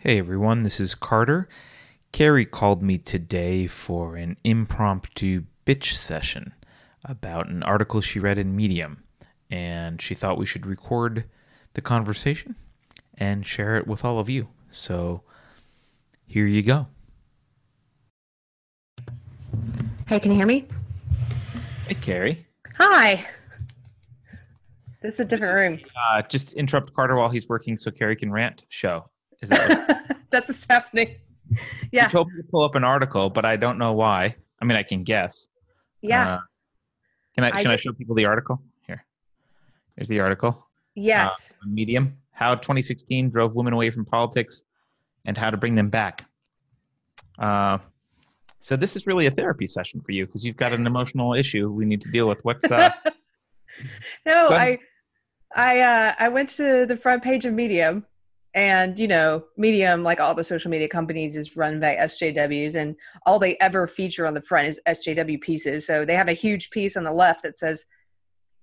Hey everyone, this is Carter. Keri called me today for an impromptu bitch session about an article she read in Medium, and she thought we should record the conversation and share it with all of you. So here you go. Hey, can you hear me? Hey Keri. Hi. This is a different room. Uh, just interrupt Carter while he's working so Keri can rant show. Is that That's what's happening. Yeah. You told me to pull up an article, but I don't know why. I mean, I can guess. Yeah. Uh, can I? I Can I show people the article? Here. Here's the article. yes. on Medium. How 2016 drove women away from politics, and how to bring them back. Uh, so this is really a therapy session for you because you've got an emotional issue we need to deal with. What's uh, no, I. I uh I went to the front page of Medium and you know, Medium like all the social media companies is run by SJWs and all they ever feature on the front is SJW pieces. So they have a huge piece on the left that says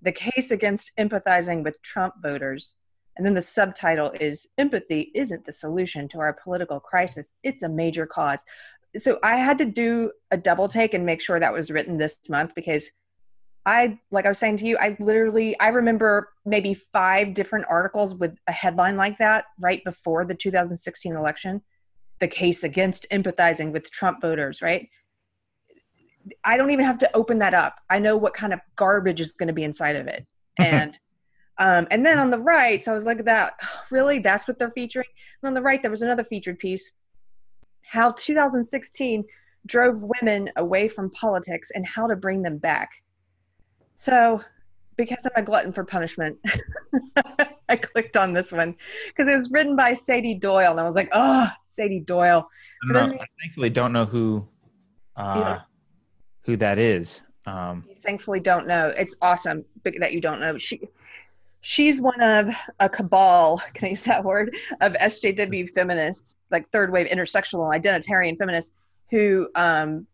the case against empathizing with Trump voters. And then the subtitle is Empathy isn't the solution to our political crisis. It's a major cause. So I had to do a double take and make sure that was written this month because I, like I was saying to you, I literally, I remember maybe five different articles with a headline like that right before the 2016 election. The case against empathizing with Trump voters, right? I don't even have to open that up. I know what kind of garbage is going to be inside of it. And um, and then on the right, so I was like, that really, that's what they're featuring. And on the right, there was another featured piece, how 2016 drove women away from politics and how to bring them back. So, because I'm a glutton for punishment, I clicked on this one because it was written by Sadie Doyle, and I was like, oh, Sadie Doyle. Know, I thankfully don't know who uh, Yeah. who that is. Um, You thankfully don't know. It's awesome that you don't know. She she's one of a cabal, can I use that word, of SJW feminists, like third wave intersectional identitarian feminists, who um,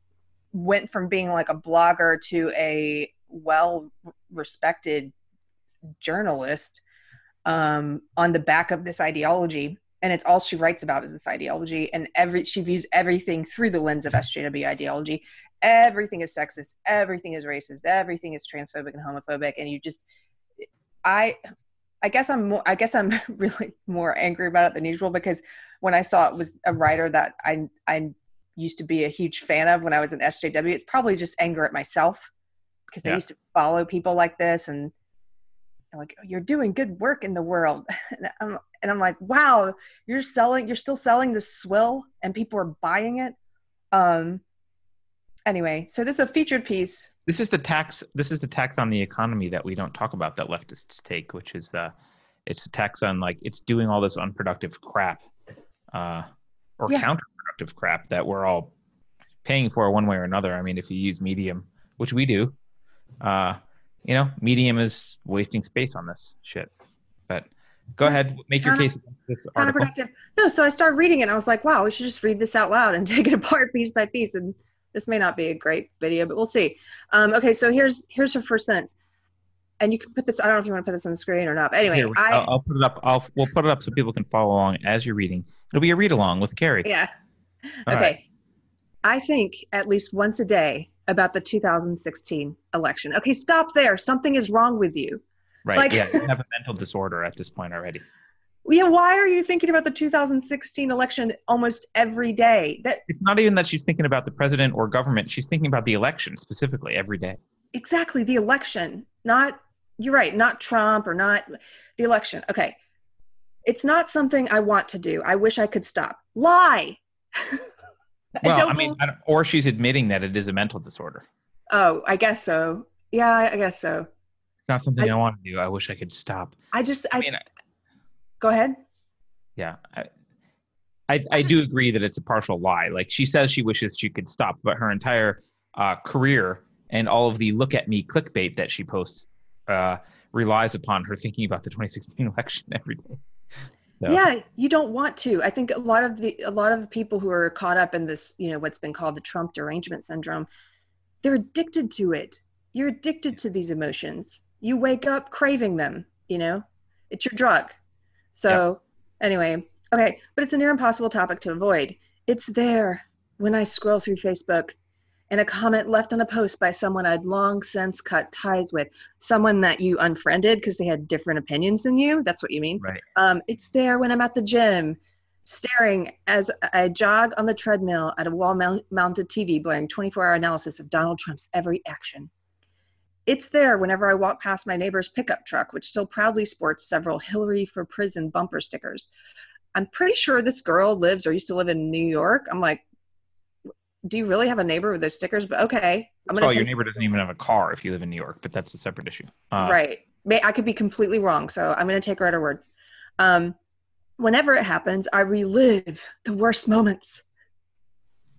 went from being like a blogger to a well respected journalist um, on the back of this ideology. And it's all she writes about is this ideology, and every she views everything through the lens of SJW ideology everything is sexist everything is racist everything is transphobic and homophobic and you just i i guess i'm more i guess i'm really more angry about it than usual because when i saw it was a writer that i i used to be a huge fan of when i was in sjw it's probably just anger at myself because i used to follow people like this and like you're doing good work in the world and i'm and i'm like wow you're selling you're still selling this swill and people are buying it um anyway so this is a featured piece this is the tax. This is the tax on the economy that we don't talk about that leftists take, which is the it's a tax on like it's doing all this unproductive crap, uh, or Yeah. counterproductive crap that we're all paying for one way or another. I mean, if you use Medium, which we do, uh, you know, Medium is wasting space on this shit. But go ahead, make your case this article. no so i started reading it and i was like wow we should just read this out loud and take it apart piece by piece and this may not be a great video but we'll see um, okay so here's here's her first sentence and you can put this i don't know if you want to put this on the screen or not but anyway Here, i I'll, I'll put it up. I'll we'll put it up so people can follow along as you're reading. It'll be a read along with Keri. yeah All okay right. i think at least once a day about the 2016 election okay stop there something is wrong with you Right. Like- yeah. You have a mental disorder at this point already. yeah why are you thinking about the 2016 election almost every day that It's not even that she's thinking about the president or government. She's thinking about the election specifically every day. exactly the election not you're right not trump or not the election okay it's not something i want to do i wish i could stop lie Well, I, don't mean, bel- I don't, or she's admitting that it is a mental disorder. oh i guess so yeah i guess so It's not something I, I- want to do. I wish I could stop. i just i, I mean, go ahead yeah. I, I, I do agree that it's a partial lie. Like she says she wishes she could stop, but her entire uh, career and all of the look at me clickbait that she posts uh, relies upon her thinking about the 2016 election every day. So- yeah you don't want to. I think a lot of the a lot of people who are caught up in this you know what's been called the trump derangement syndrome they're addicted to it. You're addicted to these emotions. You wake up craving them you know? It's your drug. So anyway Okay, but it's a near impossible topic to avoid. It's there. When I scroll through Facebook and a comment left on a post by someone I'd long since cut ties with, someone that you unfriended because they had different opinions than you. That's what you mean. Right. Um, it's there when I'm at the gym, staring as I jog on the treadmill at a wall mounted TV, blaring 24 hour analysis of Donald Trump's every action. It's there whenever I walk past my neighbor's pickup truck, which still proudly sports several Hillary for Prison bumper stickers. I'm pretty sure this girl lives or used to live in New York. I'm like, do you really have a neighbor with those stickers? But okay, I'm gonna. Well, your neighbor doesn't even have a car if you live in New York, but that's a separate issue. Uh, right. I could be completely wrong, so I'm gonna take her at her word. Um, whenever it happens, I relive the worst moments,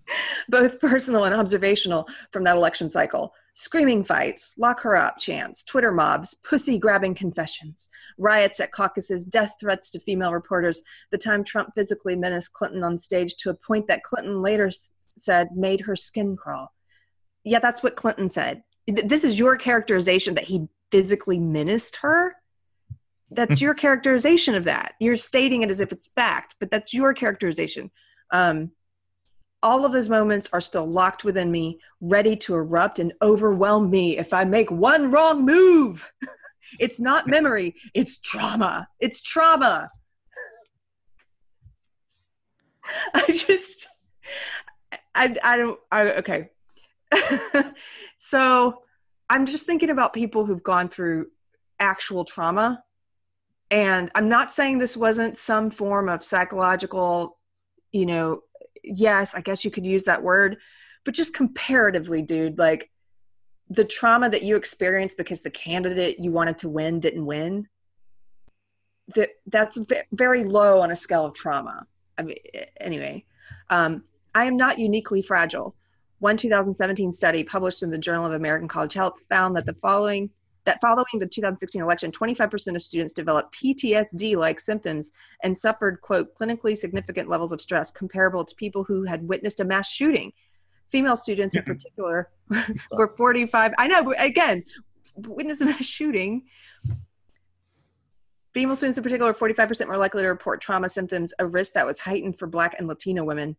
both personal and observational, from that election cycle screaming fights, lock her up chants, Twitter mobs, pussy grabbing confessions, riots at caucuses, death threats to female reporters, the time Trump physically menaced Clinton on stage to a point that Clinton later said made her skin crawl. Yeah, that's what Clinton said. This is your characterization that he physically menaced her. That's your characterization of that. You're stating it as if it's fact, but that's your characterization. Um, all of those moments are still locked within me, ready to erupt and overwhelm me if I make one wrong move. it's not memory, it's trauma. It's trauma. I just, I, I don't, I, okay. so I'm just thinking about people who've gone through actual trauma. And I'm not saying this wasn't some form of psychological, you know, yes, I guess you could use that word, but just comparatively, dude, like the trauma that you experienced because the candidate you wanted to win didn't win, that that's very low on a scale of trauma. I mean, anyway, um, I am not uniquely fragile. One 2017 study published in the Journal of American College Health found that the following that following the 2016 election, 25% of students developed PTSD like symptoms and suffered, quote, clinically significant levels of stress comparable to people who had witnessed a mass shooting. Female students, in mm-hmm. particular, were 45. I know, again, witnessed a mass shooting. Female students, in particular, 45% more likely to report trauma symptoms, a risk that was heightened for Black and Latino women.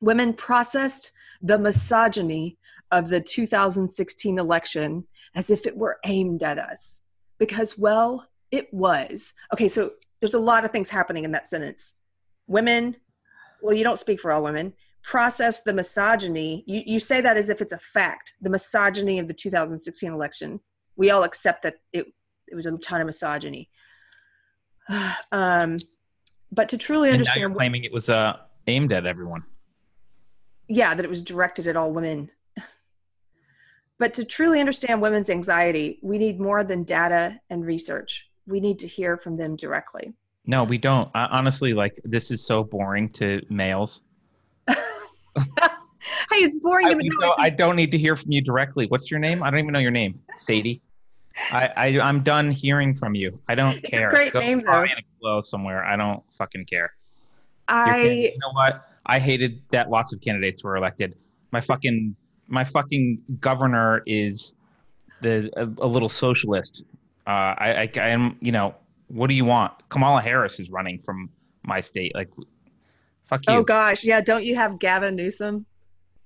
Women processed the misogyny of the 2016 election as if it were aimed at us. Because well it was. Okay so there's a lot of things happening in that sentence. Women well you don't speak for all women process the misogyny. You, you say that as if it's a fact the misogyny of the 2016 election. We all accept that it, it was a ton of misogyny. Um, but to truly and understand now you're claiming it was uh, aimed at everyone yeah that it was directed at all women but to truly understand women's anxiety, we need more than data and research. We need to hear from them directly. No, we don't. I, honestly, like this is so boring to males. hey, it's boring I, know, I don't need to hear from you directly. What's your name? I don't even know your name. Sadie. I, I am done hearing from you. I don't it's care. great Go name though. Glow somewhere. I don't fucking care. I. You know what? I hated that lots of candidates were elected. My fucking my fucking governor is the a, a little socialist. Uh, I, I, am, you know, what do you want? Kamala Harris is running from my state. Like, fuck you. Oh gosh, yeah. Don't you have Gavin Newsom?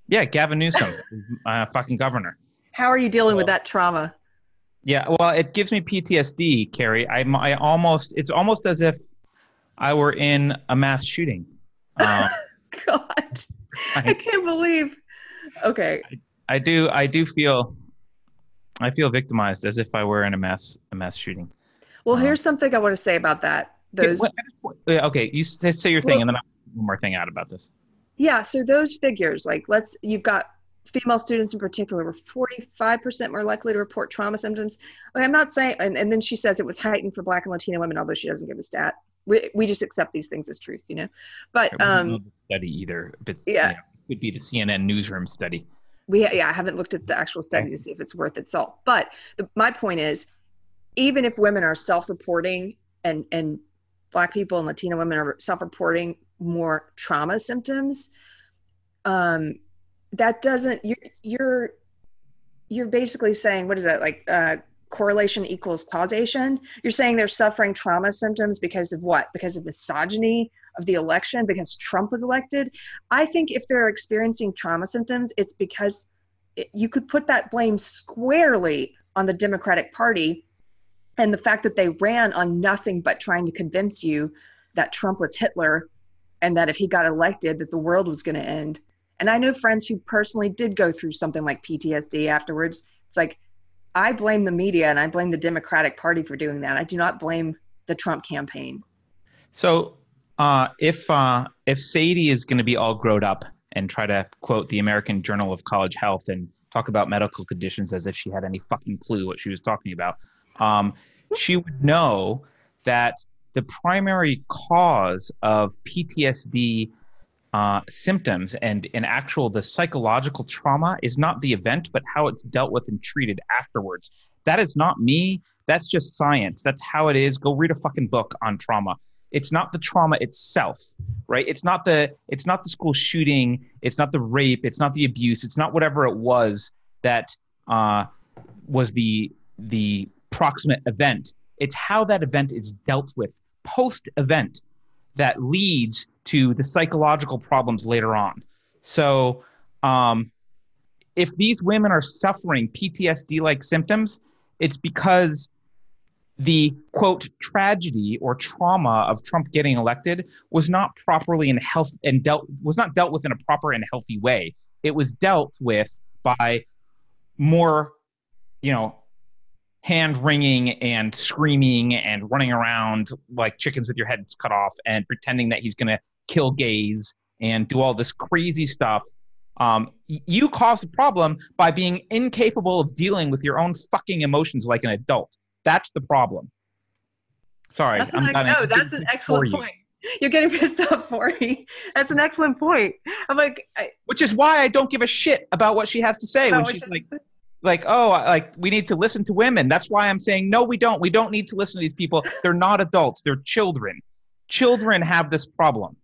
Yeah, Gavin Newsom, uh, fucking governor. How are you dealing with that trauma? Yeah, well, it gives me PTSD, Keri. I, I almost, it's almost as if I were in a mass shooting. Um, God, I, I can't believe okay. I, I, do. I do feel. I feel victimized as if I were in a mass a mass shooting. Well, um, here's something I want to say about that. Those. Okay, you say, say your thing, well, and then I'll one more thing out about this. Yeah. So those figures, like, let's you've got female students in particular were 45% more likely to report trauma symptoms. Okay, I'm not saying, and, and then she says it was heightened for Black and Latino women, although she doesn't give a stat. We, we just accept these things as truth, you know. But um, study either, but yeah, you know, could be the CNN newsroom study. We yeah, I haven't looked at the actual study okay. to see if it's worth its salt. But the, my point is, even if women are self-reporting and and Black people and Latino women are self-reporting more trauma symptoms, um, that doesn't you're you're you're basically saying what is that like uh, correlation equals causation you're saying they're suffering trauma symptoms because of what because of misogyny of the election because Trump was elected. I think if they're experiencing trauma symptoms, it's because it, you could put that blame squarely on the Democratic Party and the fact that they ran on nothing but trying to convince you that Trump was Hitler and that if he got elected that the world was going to end. And I know friends who personally did go through something like PTSD afterwards. It's like I blame the media and I blame the Democratic Party for doing that. I do not blame the Trump campaign. So, uh, if uh, if Sadie is going to be all grown up and try to quote the American Journal of College Health and talk about medical conditions as if she had any fucking clue what she was talking about, um, she would know that the primary cause of PTSD uh, symptoms and in actual the psychological trauma is not the event, but how it's dealt with and treated afterwards. That is not me. That's just science. That's how it is. Go read a fucking book on trauma. It's not the trauma itself, right? It's not the it's not the school shooting. It's not the rape. It's not the abuse. It's not whatever it was that uh, was the the proximate event. It's how that event is dealt with post event that leads to the psychological problems later on. So, um, if these women are suffering PTSD like symptoms, it's because the quote tragedy or trauma of Trump getting elected was not properly in health and dealt was not dealt with in a proper and healthy way. It was dealt with by more, you know, hand wringing and screaming and running around like chickens with your heads cut off and pretending that he's going to kill gays and do all this crazy stuff. Um, you cause the problem by being incapable of dealing with your own fucking emotions like an adult. That's the problem. Sorry, that's I'm an, no, that's an excellent point. You're getting pissed off for me. That's an excellent point. I'm like, I, which is why I don't give a shit about what she has to say when she's like, like, oh, like we need to listen to women. That's why I'm saying no, we don't. We don't need to listen to these people. They're not adults. They're children. Children have this problem.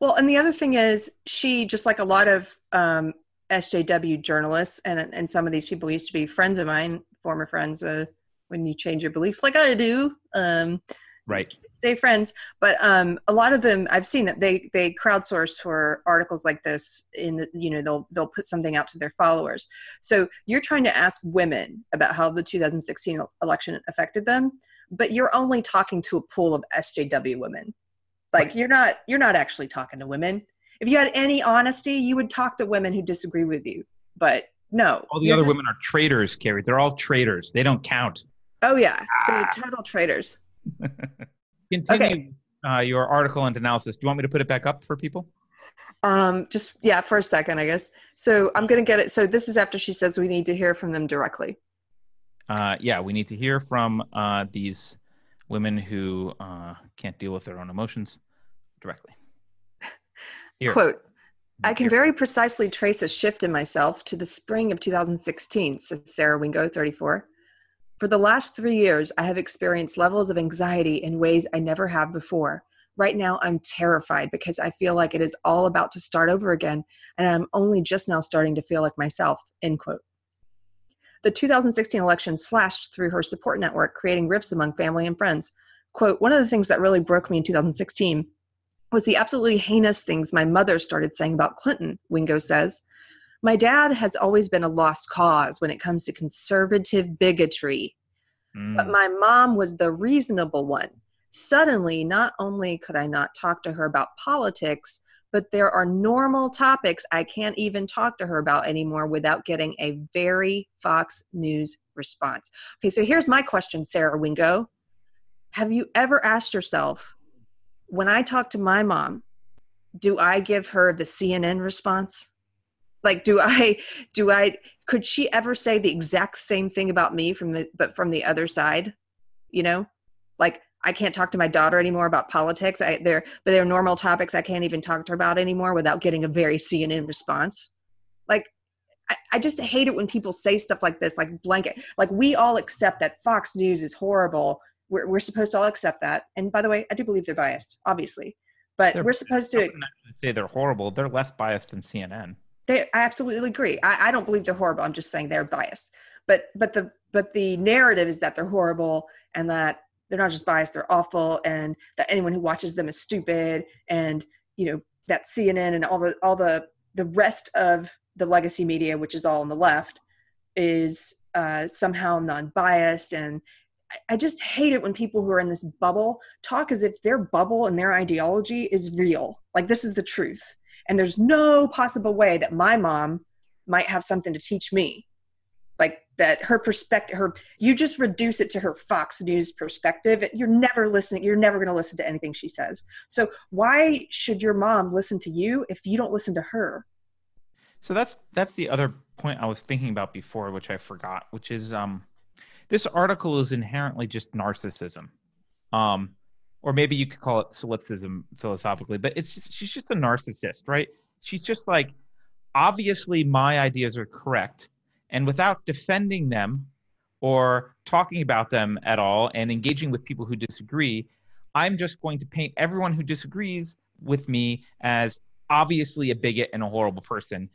Well, and the other thing is, she just like a lot of um, SJW journalists, and and some of these people used to be friends of mine, former friends. Uh, when you change your beliefs, like I do, um, right? Stay friends, but um, a lot of them I've seen that they they crowdsource for articles like this. In the, you know they'll they'll put something out to their followers. So you're trying to ask women about how the 2016 election affected them, but you're only talking to a pool of SJW women like you're not you're not actually talking to women. If you had any honesty, you would talk to women who disagree with you. But no. All the other just, women are traitors, Keri. They're all traitors. They don't count. Oh yeah, they're ah. total traitors. Continue okay. uh, your article and analysis. Do you want me to put it back up for people? Um, just yeah, for a second, I guess. So I'm gonna get it. So this is after she says we need to hear from them directly. Uh, yeah, we need to hear from uh, these women who uh, can't deal with their own emotions directly. Here. Quote, I can very precisely trace a shift in myself to the spring of 2016, says Sarah Wingo, 34. For the last three years, I have experienced levels of anxiety in ways I never have before. Right now, I'm terrified because I feel like it is all about to start over again, and I'm only just now starting to feel like myself. End quote. The 2016 election slashed through her support network, creating rifts among family and friends. Quote, one of the things that really broke me in 2016 was the absolutely heinous things my mother started saying about Clinton, Wingo says. My dad has always been a lost cause when it comes to conservative bigotry. Mm. But my mom was the reasonable one. Suddenly, not only could I not talk to her about politics, but there are normal topics I can't even talk to her about anymore without getting a very Fox News response. Okay, so here's my question, Sarah Wingo. Have you ever asked yourself, when I talk to my mom, do I give her the CNN response? Like, do I, do I, could she ever say the exact same thing about me from the, but from the other side? You know, like I can't talk to my daughter anymore about politics. I, they're, but they're normal topics I can't even talk to her about anymore without getting a very CNN response. Like, I, I just hate it when people say stuff like this, like blanket. Like, we all accept that Fox News is horrible. We're, we're supposed to all accept that. And by the way, I do believe they're biased, obviously. But they're, we're supposed to say they're horrible. They're less biased than CNN. They, I absolutely agree. I, I don't believe they're horrible. I'm just saying they're biased. But but the but the narrative is that they're horrible and that they're not just biased they're awful and that anyone who watches them is stupid and you know that cnn and all the all the the rest of the legacy media which is all on the left is uh, somehow non-biased and I just hate it when people who are in this bubble talk as if their bubble and their ideology is real. Like this is the truth. And there's no possible way that my mom might have something to teach me. That her perspective her you just reduce it to her Fox News perspective. You're never listening, you're never gonna listen to anything she says. So why should your mom listen to you if you don't listen to her? So that's that's the other point I was thinking about before, which I forgot, which is um this article is inherently just narcissism. Um, or maybe you could call it solipsism philosophically, but it's just, she's just a narcissist, right? She's just like, obviously my ideas are correct. And without defending them or talking about them at all and engaging with people who disagree, I'm just going to paint everyone who disagrees with me as obviously a bigot and a horrible person.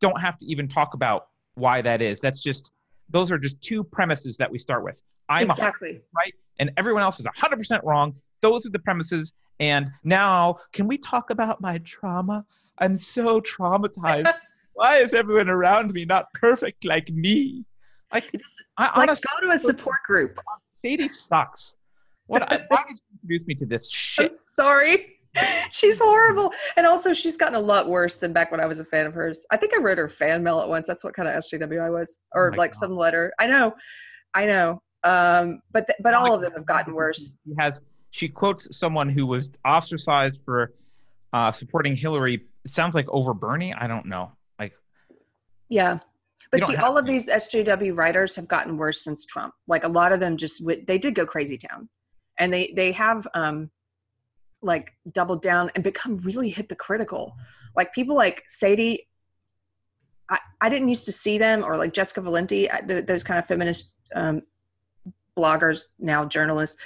Don't have to even talk about why that is. That's just those are just two premises that we start with. I'm exactly right, and everyone else is 100% wrong. Those are the premises. And now, can we talk about my trauma? I'm so traumatized. Why is everyone around me not perfect like me? Like, I like honestly go to a support group. Sadie sucks. What? I, why did you introduce me to this shit? I'm sorry. she's horrible. And also, she's gotten a lot worse than back when I was a fan of hers. I think I wrote her fan mail at once. That's what kind of SJW I was, or oh like God. some letter. I know, I know. Um, but th- but all of them have gotten worse. She has. She quotes someone who was ostracized for uh, supporting Hillary. It sounds like over Bernie. I don't know. Yeah. But see, all of these SJW writers have gotten worse since Trump. Like a lot of them just they did go crazy town, and they they have um like doubled down and become really hypocritical. Like people like Sadie, I, I didn't used to see them or like Jessica Valenti, the, those kind of feminist um, bloggers, now journalists.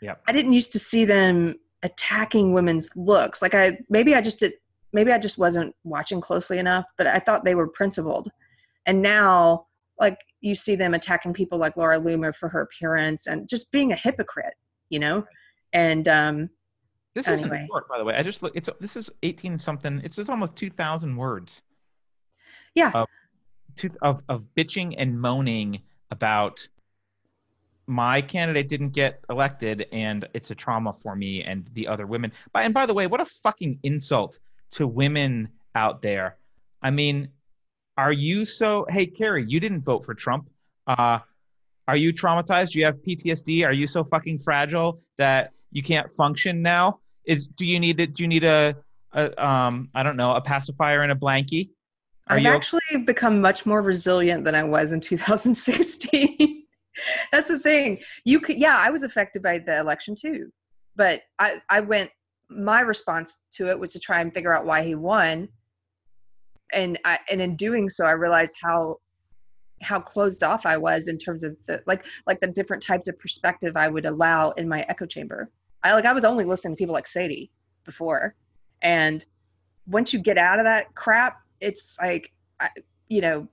Yeah. I didn't used to see them attacking women's looks. Like I, maybe I just did, maybe I just wasn't watching closely enough, but I thought they were principled. And now, like you see them attacking people like Laura Loomer for her appearance and just being a hypocrite, you know? And um, this anyway. isn't short, by the way. I just look. It's this is eighteen something. It's just almost two thousand words. Yeah. Of, of of bitching and moaning about my candidate didn't get elected, and it's a trauma for me and the other women. By and by the way, what a fucking insult to women out there. I mean, are you so? Hey, Keri, you didn't vote for Trump. Uh, are you traumatized? Do you have PTSD? Are you so fucking fragile that you can't function now? is do you need it? Do you need a, a um I don't know a pacifier and a blankie? Are I've you actually become much more resilient than I was in 2016. That's the thing. You could yeah, I was affected by the election too, but I I went. My response to it was to try and figure out why he won, and I and in doing so, I realized how how closed off I was in terms of the like like the different types of perspective I would allow in my echo chamber. I like I was only listening to people like Sadie before, and once you get out of that crap, it's like, I, you know,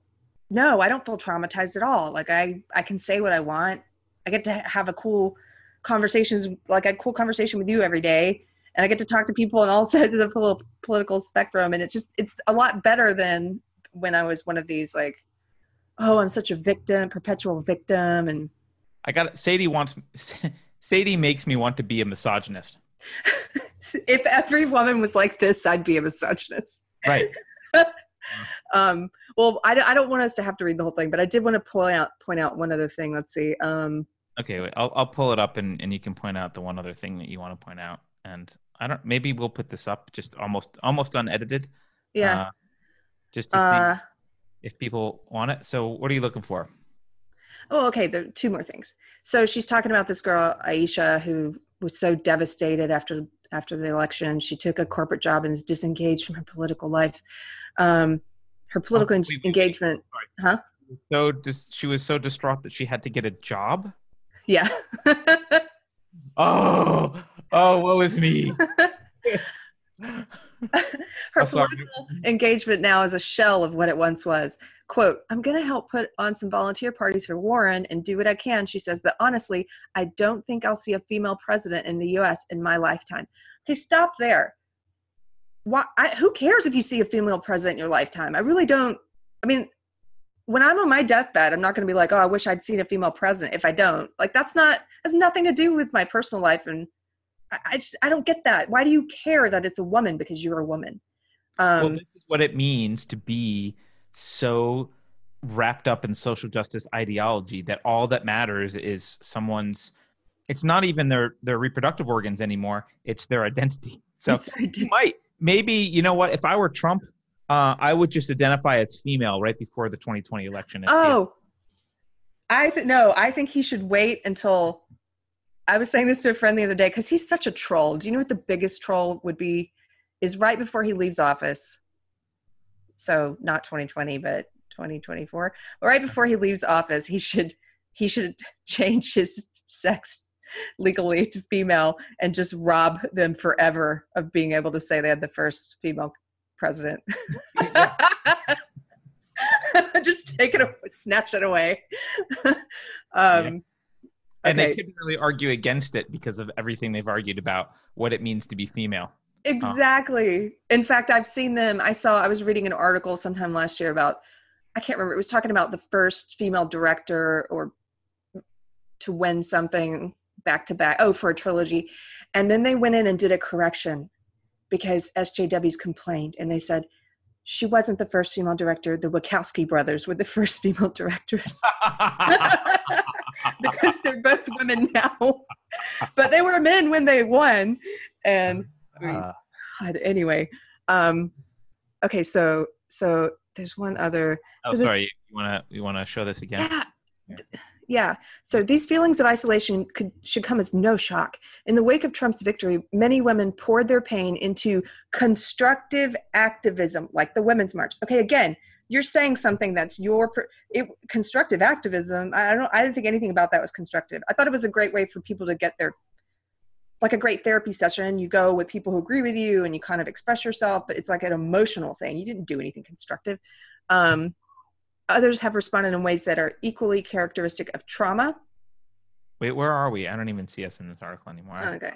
no, I don't feel traumatized at all. Like I I can say what I want. I get to have a cool conversations like a cool conversation with you every day and I get to talk to people on all sides of the political spectrum, and it's just it's a lot better than when I was one of these like, oh, I'm such a victim, perpetual victim, and I got Sadie wants Sadie makes me want to be a misogynist. if every woman was like this, I'd be a misogynist. Right. um, well, I, I don't want us to have to read the whole thing, but I did want to point out point out one other thing. Let's see. Um, okay, wait, I'll I'll pull it up and, and you can point out the one other thing that you want to point out. And I don't maybe we'll put this up just almost almost unedited. Yeah. Uh, just to uh, see if people want it. So what are you looking for? Oh, okay. There are two more things. So she's talking about this girl Aisha who was so devastated after after the election. She took a corporate job and is disengaged from her political life. Um, her political oh, wait, wait, engagement, wait. huh? So she was so distraught that she had to get a job. Yeah. oh, oh, what was me? political engagement now is a shell of what it once was quote, I'm going to help put on some volunteer parties for Warren and do what I can, she says, but honestly, I don't think I'll see a female president in the US in my lifetime. Okay, stop there. Why, I, who cares if you see a female president in your lifetime? I really don't. I mean, when I'm on my deathbed, I'm not going to be like, oh, I wish I'd seen a female president if I don't. Like, that's not, has nothing to do with my personal life. And I, I just, I don't get that. Why do you care that it's a woman because you're a woman? Um, well, this is what it means to be so wrapped up in social justice ideology that all that matters is someone's it's not even their their reproductive organs anymore it's their identity. So identity. might maybe you know what if i were trump uh, i would just identify as female right before the 2020 election oh i th- no i think he should wait until i was saying this to a friend the other day because he's such a troll. Do you know what the biggest troll would be is right before he leaves office so not 2020 but 2024 but right before he leaves office he should he should change his sex legally to female and just rob them forever of being able to say they had the first female president just take it away, snatch it away um, yeah. and okay. they couldn't really argue against it because of everything they've argued about what it means to be female Exactly. In fact, I've seen them. I saw, I was reading an article sometime last year about, I can't remember, it was talking about the first female director or to win something back to back, oh, for a trilogy. And then they went in and did a correction because SJWs complained and they said, she wasn't the first female director. The Wachowski brothers were the first female directors. because they're both women now. but they were men when they won. And uh, God, anyway, um, okay, so so there's one other. Oh, so sorry. You wanna you wanna show this again? Yeah. yeah. Yeah. So these feelings of isolation could should come as no shock. In the wake of Trump's victory, many women poured their pain into constructive activism, like the Women's March. Okay, again, you're saying something that's your it, constructive activism. I don't. I didn't think anything about that was constructive. I thought it was a great way for people to get their like a great therapy session. You go with people who agree with you and you kind of express yourself, but it's like an emotional thing. You didn't do anything constructive. Um, others have responded in ways that are equally characteristic of trauma. Wait, where are we? I don't even see us in this article anymore. Okay.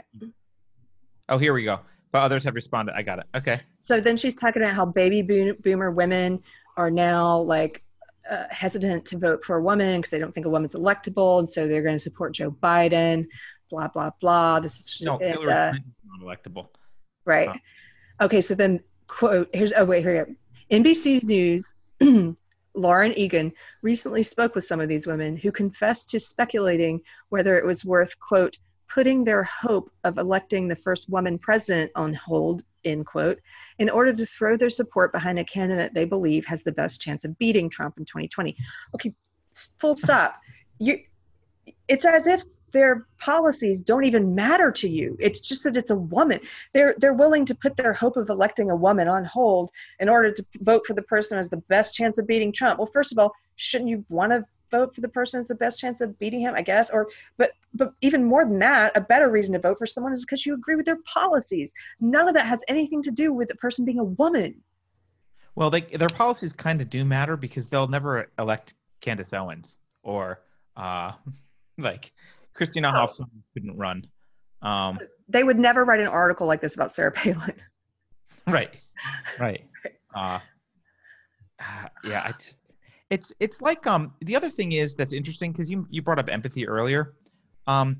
Oh, here we go. But others have responded. I got it. Okay. So then she's talking about how baby boomer women are now like uh, hesitant to vote for a woman because they don't think a woman's electable, and so they're going to support Joe Biden blah blah blah. This is no Hillary uh, not electable. Right. Okay. So then, quote. Here's oh wait here. We go. NBC's News. Lauren Egan recently spoke with some of these women who confessed to speculating whether it was worth, quote, putting their hope of electing the first woman president on hold, end quote, in order to throw their support behind a candidate they believe has the best chance of beating Trump in 2020. Okay, full stop. You, it's as if their policies don't even matter to you. It's just that it's a woman. They're they're willing to put their hope of electing a woman on hold in order to vote for the person who has the best chance of beating Trump. Well, first of all, shouldn't you want to vote for the person who's the best chance of beating him? I guess. Or but but even more than that, a better reason to vote for someone is because you agree with their policies. None of that has anything to do with the person being a woman. Well, they, their policies kind of do matter because they'll never elect Candace Owens or uh, like Christina oh. Hoff couldn't run. Um, they would never write an article like this about Sarah Palin. right, right. Uh, yeah, I, it's it's like um the other thing is that's interesting because you you brought up empathy earlier. Um,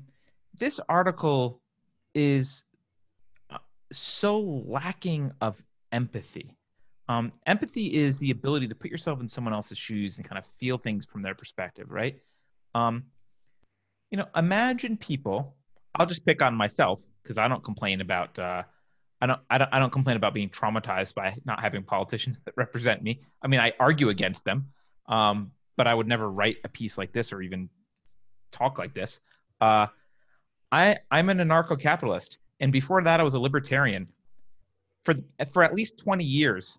this article is uh, so lacking of empathy. Um, empathy is the ability to put yourself in someone else's shoes and kind of feel things from their perspective, right? Um, you know, imagine people. I'll just pick on myself because I don't complain about. Uh, I don't, I don't. I don't complain about being traumatized by not having politicians that represent me. I mean, I argue against them, um, but I would never write a piece like this or even talk like this. Uh, I I'm an anarcho-capitalist, and before that, I was a libertarian. For for at least twenty years,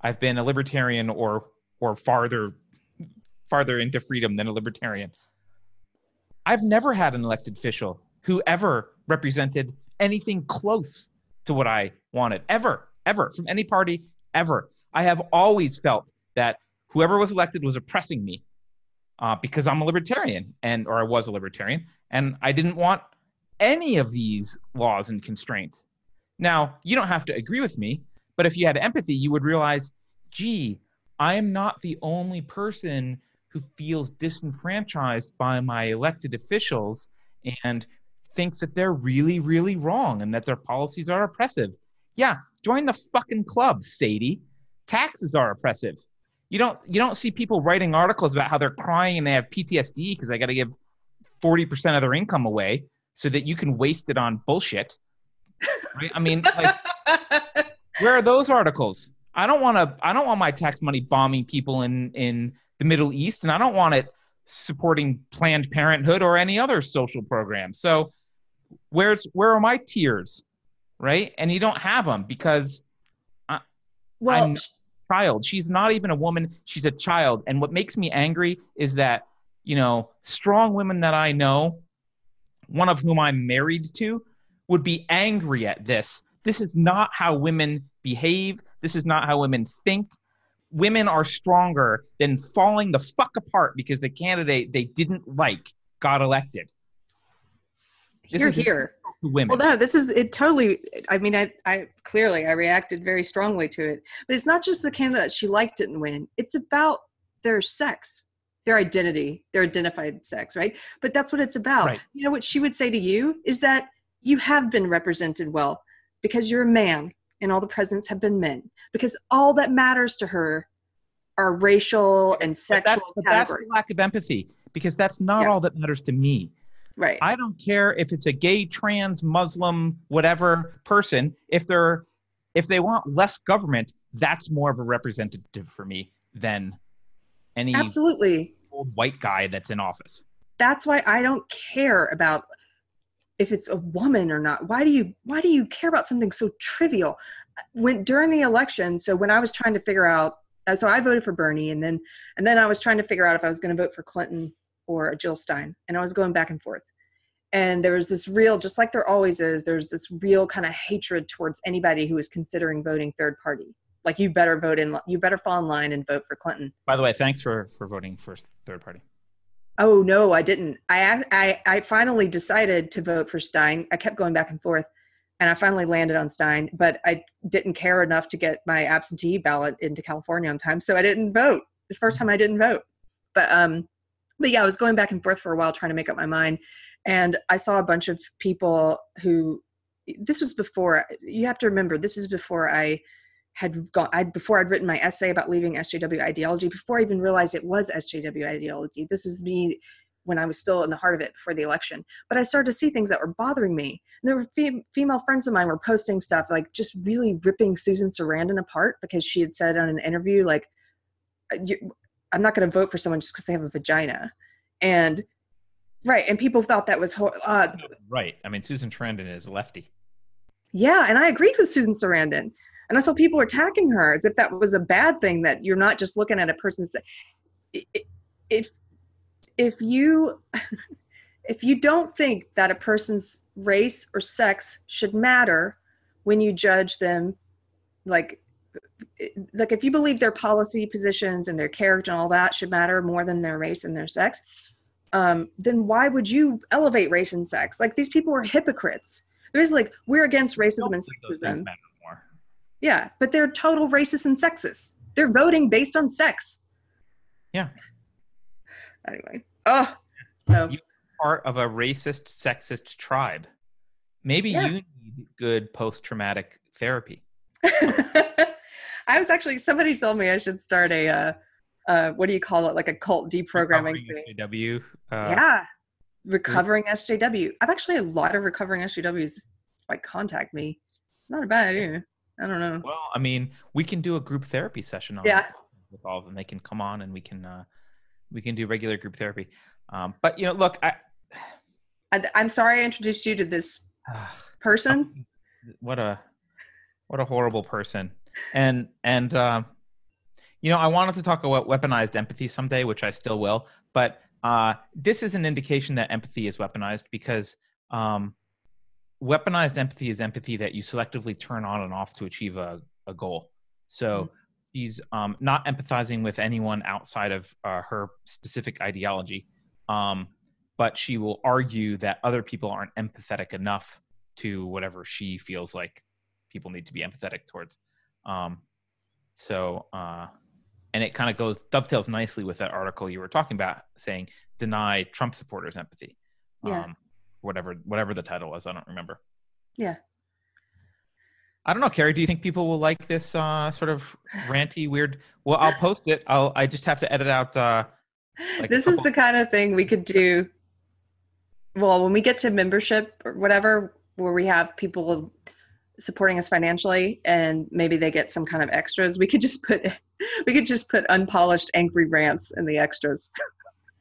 I've been a libertarian or or farther farther into freedom than a libertarian. I've never had an elected official who ever represented anything close to what I wanted, ever, ever, from any party, ever. I have always felt that whoever was elected was oppressing me uh, because I'm a libertarian and or I was a libertarian and I didn't want any of these laws and constraints. Now, you don't have to agree with me, but if you had empathy, you would realize, gee, I am not the only person who feels disenfranchised by my elected officials and thinks that they're really, really wrong and that their policies are oppressive. Yeah, join the fucking club, Sadie. Taxes are oppressive. You don't you don't see people writing articles about how they're crying and they have PTSD because they got to give 40% of their income away so that you can waste it on bullshit. Right? I mean, like, where are those articles? I don't want to. I don't want my tax money bombing people in in the Middle East, and I don't want it supporting Planned Parenthood or any other social program. So, where's where are my tears, right? And you don't have them because I, well, I'm a child. She's not even a woman. She's a child. And what makes me angry is that you know strong women that I know, one of whom I'm married to, would be angry at this. This is not how women behave. This is not how women think. Women are stronger than falling the fuck apart because the candidate they didn't like got elected. This You're is here. women. Well, no, this is it. Totally. I mean, I, I clearly I reacted very strongly to it, but it's not just the candidate she liked didn't win. It's about their sex, their identity, their identified sex, right? But that's what it's about. Right. You know what she would say to you is that you have been represented well because you're a man and all the presidents have been men because all that matters to her are racial and But sexual that's, but that's the lack of empathy because that's not Yeah. all that matters to me. right. I don't care if it's a gay, trans, Muslim, whatever person. If they're if they want less government, that's more of a representative for me than any Absolutely. old white guy that's in office. that's why I don't care about if it's a woman or not. Why do you why do you care about something so trivial? When during the election, so when I was trying to figure out uh, so I voted for Bernie and then and then I was trying to figure out if I was going to vote for Clinton or Jill Stein and I was going back and forth. And there was this real just like there always is, there's this real kind of hatred towards anybody who is considering voting third party. Like you better vote in you better fall in line and vote for Clinton. By the way, thanks for for voting for third party. Oh no, I didn't. I I I finally decided to vote for Stein. I kept going back and forth, and I finally landed on Stein. But I didn't care enough to get my absentee ballot into California on time, so I didn't vote. It's the first time I didn't vote. But um, but yeah, I was going back and forth for a while trying to make up my mind, and I saw a bunch of people who. This was before. You have to remember, this is before I had gone I before I'd written my essay about leaving SJW ideology, before I even realized it was SJW ideology. This was me when I was still in the heart of it before the election. But I started to see things that were bothering me. And there were fem- female friends of mine were posting stuff like just really ripping Susan Sarandon apart because she had said on an interview like, you, "I'm not going to vote for someone just because they have a vagina," and right, and people thought that was hor- uh, Right. I mean, Susan Sarandon is a lefty. Yeah, and I agreed with Susan Sarandon. And I saw people attacking her as if that was a bad thing that you're not just looking at a person's if if you if you don't think that a person's race or sex should matter when you judge them like like if you believe their policy positions and their character and all that should matter more than their race and their sex um, then why would you elevate race and sex? Like these people are hypocrites. There's like we're against racism and sexism. Yeah but they're total racists and sexist they're voting based on sex Yeah. anyway oh so You're Part of a racist, sexist tribe. Maybe Yeah. you need good post-traumatic therapy. I was actually somebody told me I should start a uh, uh, what do you call it like a cult deprogramming Recovering thing. SJW. Uh, yeah, recovering SJW. I've actually a lot of recovering SJWs like contact me. Not a bad idea. I don't know. Well, I mean, we can do a group therapy session on Yeah. with all of them. They can come on and we can uh, we can do regular group therapy. Um, but you know, look, I I, I'm sorry I introduced you to this person. what a what a horrible person. And and um, you know, I wanted to talk about weaponized empathy someday, which I still will. But uh, this is an indication that empathy is weaponized because um, weaponized empathy is empathy that you selectively turn on and off to achieve a, a goal. So she's um, not empathizing with anyone outside of uh, her specific ideology, um, but she will argue that other people aren't empathetic enough to whatever she feels like people need to be empathetic towards. Um, so, uh, and it kind of goes dovetails nicely with that article you were talking about, saying deny Trump supporters empathy. Yeah. Um, whatever whatever the title was, I don't remember. Yeah. I don't know, Keri. Do you think people will like this uh, sort of ranty, weird? Well, I'll post it. I'll. I just have to edit out. Uh, like this is the kind of thing we could do. Well, when we get to membership or whatever, where we have people supporting us financially, and maybe they get some kind of extras, we could just put we could just put unpolished angry rants in the extras.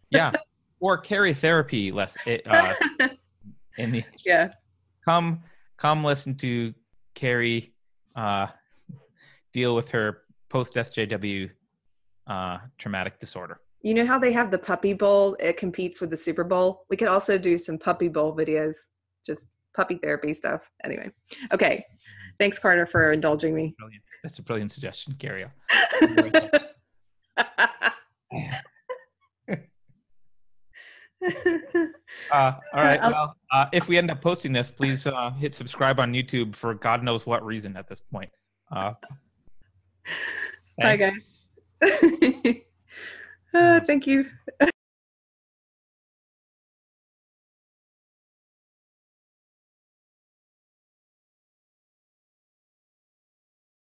yeah, or Keri therapy. Less uh, in the yeah, come come listen to Keri uh, deal with her post SJW uh, traumatic disorder. you know how they have the Puppy Bowl? It competes with the Super Bowl. We could also do some Puppy Bowl videos, just puppy therapy stuff. Anyway, okay. Thanks, Carter, for indulging me. Brilliant. That's a brilliant suggestion. Carry on. Uh, all right. Well, uh, if we end up posting this, please uh, hit subscribe on YouTube for God knows what reason at this point. Uh, Bye, guys. uh, thank you.